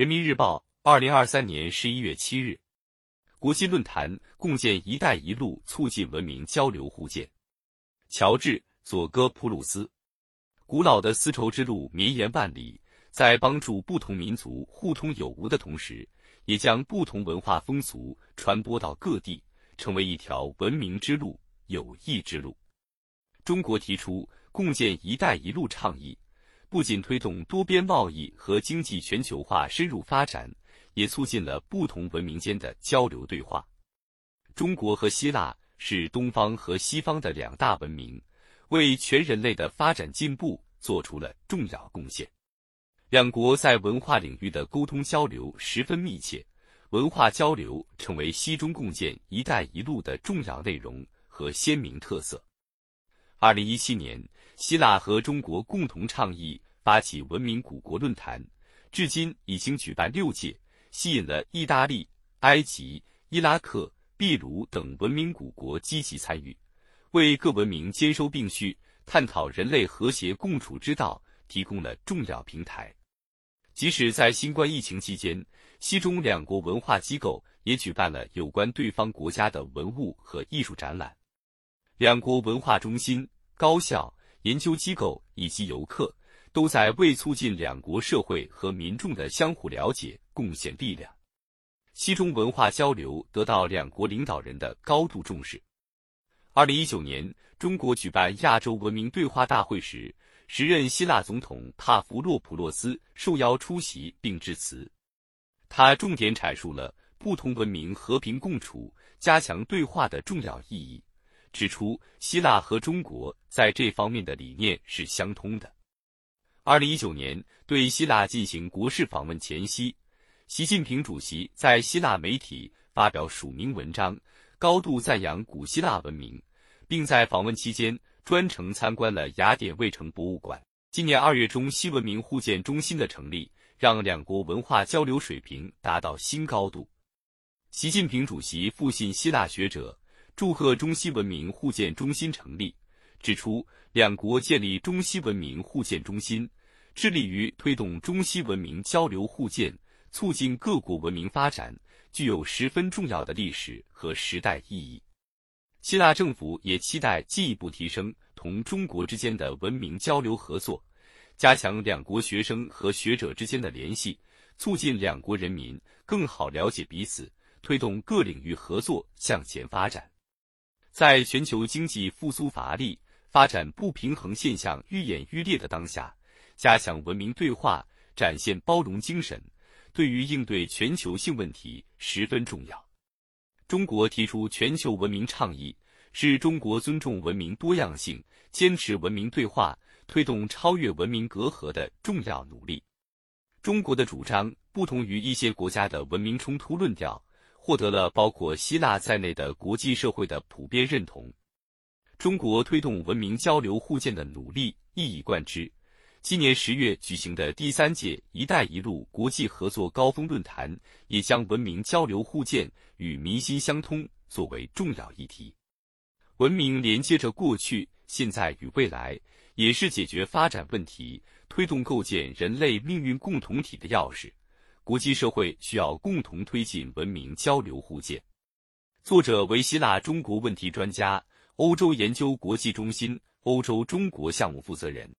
人民日报，二零二三年十一月七日，国际论坛共建“一带一路”，促进文明交流互鉴。乔治·佐戈普鲁斯，古老的丝绸之路绵延万里，在帮助不同民族互通有无的同时，也将不同文化风俗传播到各地，成为一条文明之路、友谊之路。中国提出共建“一带一路”倡议。不仅推动多边贸易和经济全球化深入发展，也促进了不同文明间的交流对话。中国和希腊是东方和西方的两大文明，为全人类的发展进步做出了重要贡献。两国在文化领域的沟通交流十分密切，文化交流成为西中共建“一带一路”的重要内容和鲜明特色。二零一七年。希腊和中国共同倡议发起文明古国论坛，至今已经举办六届，吸引了意大利、埃及、伊拉克、秘鲁等文明古国积极参与，为各文明兼收并蓄、探讨人类和谐共处之道提供了重要平台。即使在新冠疫情期间，西中两国文化机构也举办了有关对方国家的文物和艺术展览，两国文化中心、高校。研究机构以及游客都在为促进两国社会和民众的相互了解贡献力量。西中文化交流得到两国领导人的高度重视。二零一九年，中国举办亚洲文明对话大会时，时任希腊总统帕夫洛普洛斯受邀出席并致辞。他重点阐述了不同文明和平共处、加强对话的重要意义。指出，希腊和中国在这方面的理念是相通的。二零一九年对希腊进行国事访问前夕，习近平主席在希腊媒体发表署名文章，高度赞扬古希腊文明，并在访问期间专程参观了雅典卫城博物馆。今年二月中西文明互鉴中心的成立，让两国文化交流水平达到新高度。习近平主席复信希腊学者。祝贺中西文明互鉴中心成立，指出两国建立中西文明互鉴中心，致力于推动中西文明交流互鉴，促进各国文明发展，具有十分重要的历史和时代意义。希腊政府也期待进一步提升同中国之间的文明交流合作，加强两国学生和学者之间的联系，促进两国人民更好了解彼此，推动各领域合作向前发展。在全球经济复苏乏力、发展不平衡现象愈演愈烈的当下，加强文明对话、展现包容精神，对于应对全球性问题十分重要。中国提出全球文明倡议，是中国尊重文明多样性、坚持文明对话、推动超越文明隔阂的重要努力。中国的主张不同于一些国家的文明冲突论调。获得了包括希腊在内的国际社会的普遍认同。中国推动文明交流互鉴的努力一以贯之。今年十月举行的第三届“一带一路”国际合作高峰论坛，也将文明交流互鉴与民心相通作为重要议题。文明连接着过去、现在与未来，也是解决发展问题、推动构建人类命运共同体的钥匙。国际社会需要共同推进文明交流互鉴。作者为希腊中国问题专家、欧洲研究国际中心欧洲中国项目负责人。